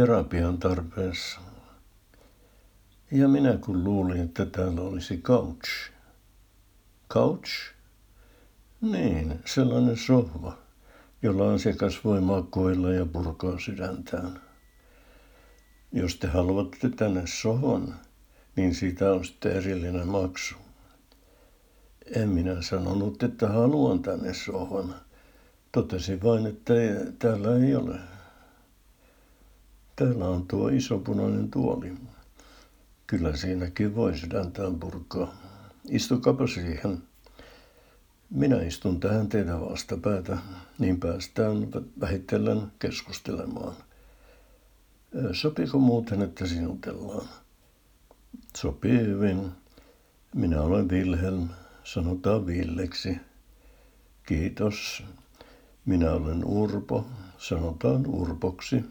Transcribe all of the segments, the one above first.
terapian tarpeessa. Ja minä kun luulin, että täällä olisi couch. Couch? Niin, sellainen sohva, jolla asiakas voi makoilla ja purkaa sydäntään. Jos te haluatte tänne sohvan, niin siitä on sitten erillinen maksu. En minä sanonut, että haluan tänne sohvan. Totesin vain, että täällä ei ole. Täällä on tuo iso punainen tuoli. Kyllä siinäkin voi sydäntään purkaa. Istukapa siihen. Minä istun tähän teidän vastapäätä, niin päästään vähitellen keskustelemaan. Sopiko muuten, että sinutellaan? Sopii hyvin. Minä olen Wilhelm, sanotaan Villeksi. Kiitos. Minä olen Urpo, sanotaan Urpoksi.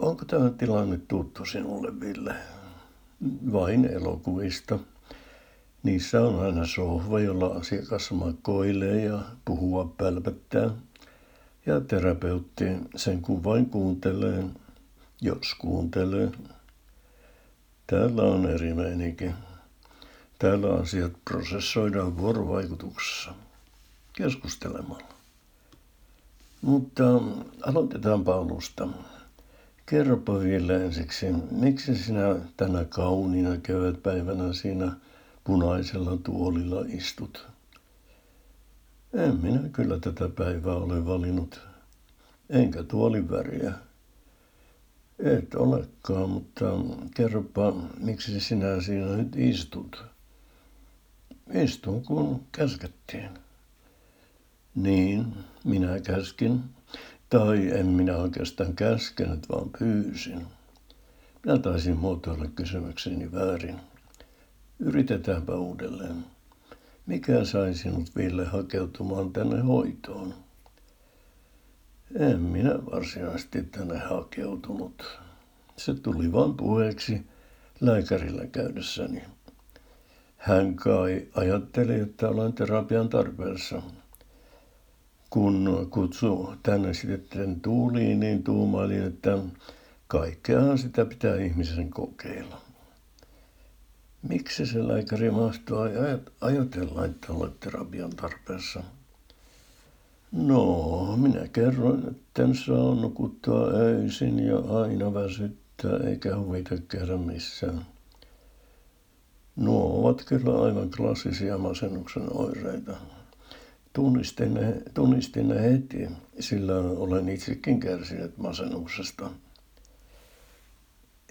Onko tämä tilanne tuttu sinulle, Ville? Vain elokuvista. Niissä on aina sohva, jolla asiakas makoilee ja puhua pälpättää. Ja terapeutti sen kun vain kuuntelee, jos kuuntelee. Täällä on eri meininki. Täällä asiat prosessoidaan vuorovaikutuksessa, keskustelemalla. Mutta aloitetaanpa alusta. Kerropa vielä ensiksi, miksi sinä tänä kauniina kevätpäivänä siinä punaisella tuolilla istut? En minä kyllä tätä päivää ole valinnut, enkä tuolin väriä. Et olekaan, mutta kerropa, miksi sinä siinä nyt istut? Istun, kun käskettiin. Niin, minä käskin. Tai en minä oikeastaan käskenyt, vaan pyysin. Minä taisin muotoilla kysymykseni väärin. Yritetäänpä uudelleen. Mikä sai sinut Ville hakeutumaan tänne hoitoon? En minä varsinaisesti tänne hakeutunut. Se tuli vain puheeksi lääkärillä käydessäni. Hän kai ajatteli, että olen terapian tarpeessa. Kun kutsu tänne sitten tuuliin, niin tuumailin, että kaikkeahan sitä pitää ihmisen kokeilla. Miksi se lääkäri mahtuu ajatella, että olet terapian tarpeessa? No, minä kerroin, että en saa nukuttua öisin ja aina väsyttää eikä huvita käydä missään. Nuo ovat kyllä aivan klassisia masennuksen oireita. Tunnistin ne, tunnistin ne heti, sillä olen itsekin kärsinyt masennuksesta.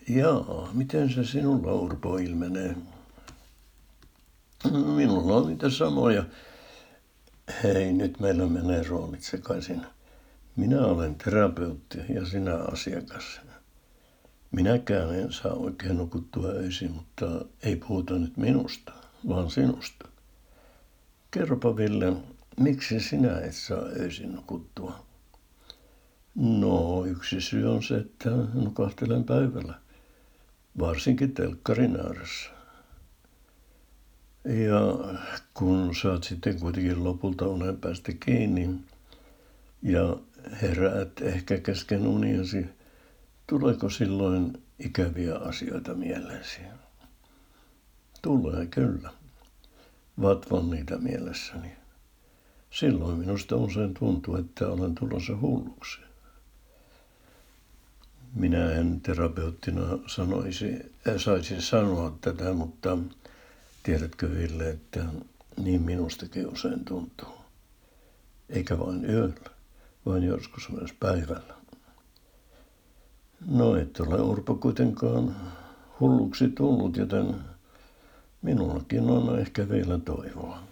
Jaa, miten se sinulla Urpo ilmenee? Minulla on niitä samoja. Hei, nyt meillä menee roolit sekaisin. Minä olen terapeutti ja sinä asiakas. Minäkään en saa oikein nukuttua öisin, mutta ei puhuta nyt minusta, vaan sinusta. Kerropa Ville, miksi sinä et saa öisin nukuttua? No, yksi syy on se, että nukahtelen päivällä, varsinkin telkkarin ääressä. Ja kun saat sitten kuitenkin lopulta unen päästä kiinni ja heräät ehkä kesken uniasi, tuleeko silloin ikäviä asioita mieleesi? Tulee kyllä. Vatvon niitä mielessäni. Silloin minusta usein tuntuu, että olen tulossa hulluksi. Minä en terapeuttina sanoisi, äh, saisi sanoa tätä, mutta tiedätkö Ville, että niin minustakin usein tuntuu. Eikä vain yöllä, vaan joskus myös päivällä. No et ole Urpo kuitenkaan hulluksi tullut, joten minullakin on ehkä vielä toivoa.